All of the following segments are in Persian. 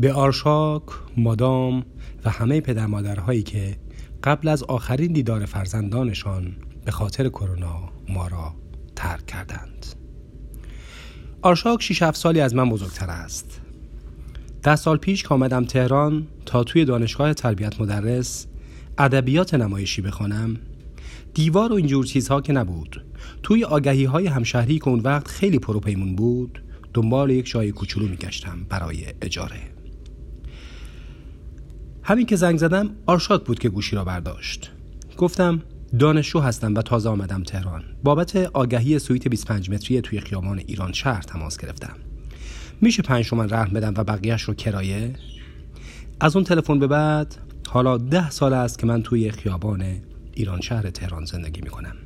به آرشاک، مادام و همه پدر مادرهایی که قبل از آخرین دیدار فرزندانشان به خاطر کرونا ما را ترک کردند. آرشاک 6 7 سالی از من بزرگتر است. ده سال پیش که آمدم تهران تا توی دانشگاه تربیت مدرس ادبیات نمایشی بخوانم دیوار و اینجور چیزها که نبود توی آگهی های همشهری که اون وقت خیلی پروپیمون بود دنبال یک جای کوچولو میگشتم برای اجاره همین که زنگ زدم آرشاد بود که گوشی را برداشت. گفتم دانشجو هستم و تازه آمدم تهران. بابت آگهی سویت 25 متری توی خیابان ایران شهر تماس گرفتم. میشه پنج تومن رحم بدم و بقیهش رو کرایه؟ از اون تلفن به بعد حالا ده سال است که من توی خیابان ایران شهر تهران زندگی می‌کنم.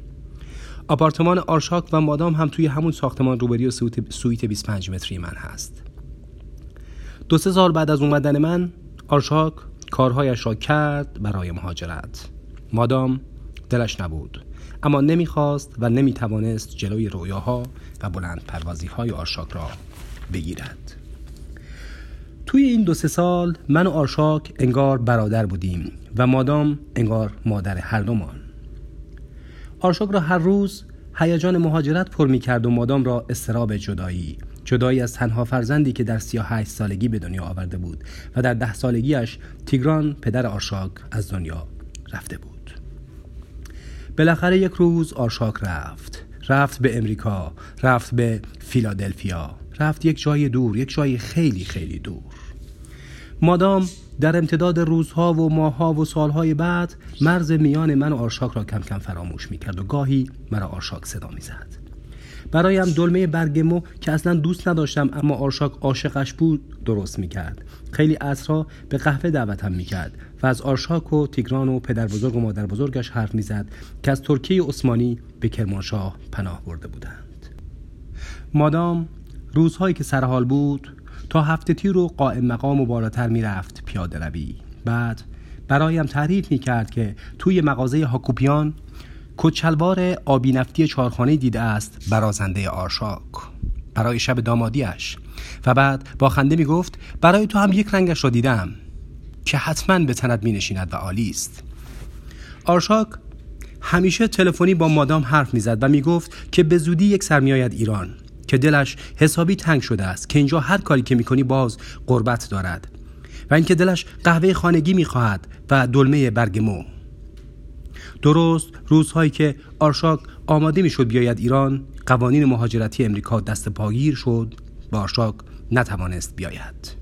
آپارتمان آرشاک و مادام هم توی همون ساختمان روبروی سویت 25 متری من هست. دو سه سال بعد از اومدن من آرشاک کارهایش را کرد برای مهاجرت. مادام دلش نبود اما نمی‌خواست و نمی‌توانست جلوی رویاها و بلند پروازی های آرشاک را بگیرد. توی این دو سه سال من و آرشاک انگار برادر بودیم و مادام انگار مادر هر دومان آرشاک را هر روز هیجان مهاجرت پر می کرد و مادام را استراب جدایی جدایی از تنها فرزندی که در 38 سالگی به دنیا آورده بود و در ده سالگیش تیگران پدر آرشاک از دنیا رفته بود. بالاخره یک روز آرشاک رفت رفت به امریکا رفت به فیلادلفیا رفت یک جای دور یک جای خیلی خیلی دور. مادام در امتداد روزها و ماهها و سالهای بعد مرز میان من و آرشاک را کم کم فراموش می کرد و گاهی مرا آرشاک صدا می زد برایم دلمه برگمو که اصلا دوست نداشتم اما آرشاک عاشقش بود درست می کرد خیلی عصرها به قهوه دعوتم می کرد و از آرشاک و تیگران و پدر بزرگ و مادر بزرگش حرف می زد که از ترکیه عثمانی به کرمانشاه پناه برده بودند. مادام روزهایی که سرحال بود تا هفته تیر و قائم مقام و بالاتر می‌رفت پیاده روی. بعد برایم تعریف می کرد که توی مغازه هاکوپیان کچلوار آبی نفتی چارخانه دیده است برازنده آرشاک. برای شب دامادیش و بعد با خنده می گفت برای تو هم یک رنگش را دیدم که حتما به تند می نشیند و عالی است. آرشاک همیشه تلفنی با مادام حرف می‌زد و می‌گفت که به زودی یک سر میآید ایران که دلش حسابی تنگ شده است که اینجا هر کاری که می‌کنی باز غربت دارد. و اینکه دلش قهوه خانگی می‌خواهد و دلمه برگمو درست روزهایی که آرشاک آماده می‌شد بیاید ایران قوانین مهاجرتی امریکا دست پاگیر شد تا آرشاک نتوانست بیاید.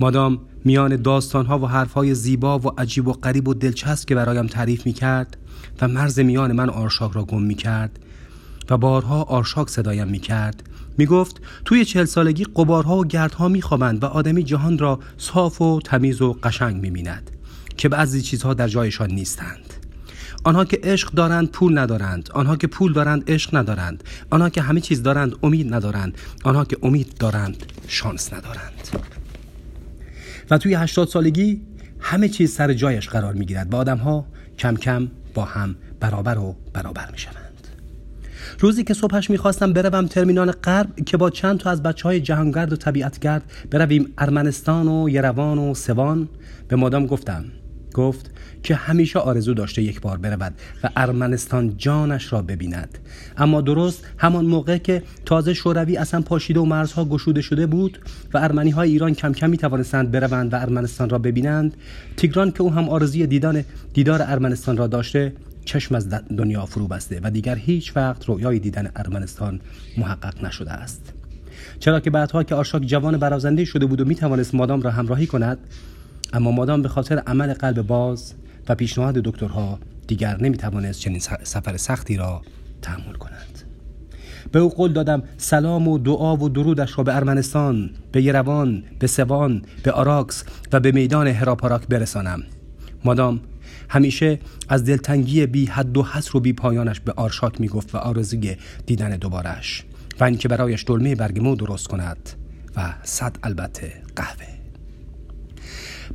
مادام میان داستانها و حرفهای زیبا و عجیب و غریب و دلچسب که برایم تعریف می‌کرد و مرز میان من آرشاک را گم می‌کرد و بارها آرشاک صدایم می کرد می گفت توی چهل سالگی قبارها و گردها می خوابند و آدمی جهان را صاف و تمیز و قشنگ می بیند که بعضی چیزها در جایشان نیستند. آنها که عشق دارند پول ندارند. آنها که پول دارند عشق ندارند. آنها که همه چیز دارند امید ندارند. آنها که امید دارند شانس ندارند. و توی هشتاد سالگی همه چیز سر جایش قرار می گیرد و آدم کم کم با هم برابر و برابر می شوند. روزی که صبحش می‌خواستم بروم ترمینال غرب که با چند تا از بچه های جهانگرد و طبیعتگرد برویم ارمنستان و یروان و سوان به مادام گفتم گفت که همیشه آرزو داشته یک بار برود و ارمنستان جانش را ببیند. اما درست همان موقع که تازه شوروی اصلا پاشیده و مرزها گشوده شده بود و ارمنی های ایران کم کم توانستند بروند و ارمنستان را ببینند تیگران که او هم آرزوی دیدن دیدار ارمنستان را داشته چشم از دنیا فرو بسته و دیگر هیچ وقت رویای دیدن ارمنستان محقق نشده است. چرا که بعدها که آرشاک جوان برازنده شده بود و می توانست مادام را همراهی کند اما مادام به خاطر عمل قلب باز و پیشنهاد دکترها دیگر نمی توانست چنین سفر سختی را تحمل کند. به او قول دادم سلام و دعا و درودش را به ارمنستان به یروان به سوان به آراکس و به میدان هراپاراک برسانم. مادام همیشه از دلتنگی بی حد و حصر و بی پایانش به آرشاک می‌گفت و آرزوی دیدن دوبارش و اینکه برایش دلمه برگمو درست کند و صد البته قهوه.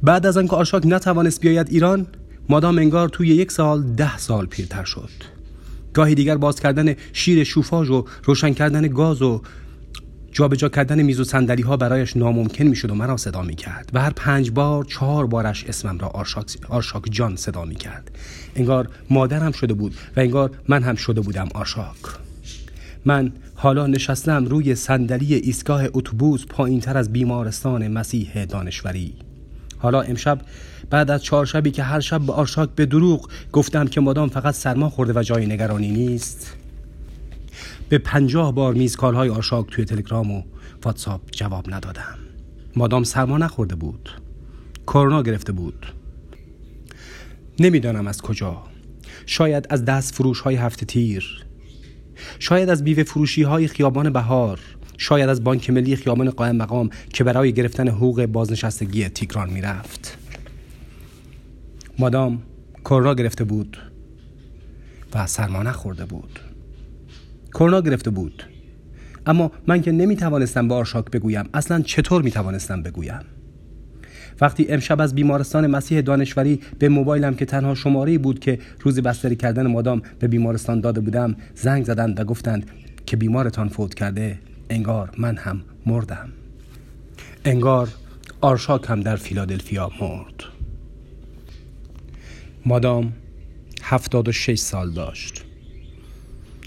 بعد از آنکه آرشاک نتوانست بیاید ایران مادام انگار توی یک سال ده سال پیرتر شد. گاهی دیگر باز کردن شیر شوفاژ و روشن کردن گاز و جابجا کردن میز و صندلی ها برایش ناممکن می‌شد و مرا صدا می کرد و هر پنج بار چهار بارش اسمم را آرشاک, آرشاک جان صدا می کرد انگار مادرم شده بود و انگار من هم شده بودم آرشاک. من حالا نشستم روی صندلی ایستگاه اتوبوس پایین تر از بیمارستان مسیح دانشوری. حالا امشب بعد از چهار شبی که هر شب به آرشاک به دروغ گفتم که مادام فقط سرما خورده و جای نگرانی نیست. به پنجاه بار میزکال های آرشاک توی تلگرام و واتساپ جواب ندادم. مادام سرما نخورده بود. کرونا گرفته بود. نمی‌دانم از کجا. شاید از دست فروش های هفته تیر. شاید از بیوه فروشی های خیابان بهار. شاید از بانک ملی خیابان قائم مقام که برای گرفتن حقوق بازنشستگی تیگران می‌رفت. مادام کرونا گرفته بود و سرما نخورده بود. کرونا گرفته بود. اما من که نمی توانستم به آرشاک بگویم اصلا چطور می توانستم بگویم؟ وقتی امشب از بیمارستان مسیح دانشوری به موبایلم که تنها شماره بود که روز بستری کردن مادام به بیمارستان داده بودم زنگ زدند و گفتند که بیمارتان فوت کرده. انگار من هم مردم. انگار آرشاک هم در فیلادلفیا مرد. مادام هفتاد و شش سال داشت.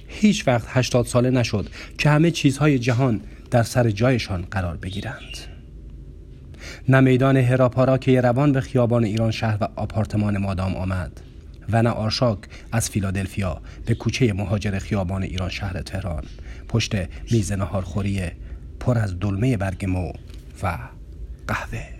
هیچ وقت هشتاد ساله نشد که همه چیزهای جهان در سر جایشان قرار بگیرند. نه میدان هراپارا که روان به خیابان ایران شهر و آپارتمان مادام آمد. و نه آرشاک از فیلادلفیا به کوچه مهاجر خیابان ایران شهر تهران. پشت میز نهارخوری پر از دلمه برگ مو و قهوه.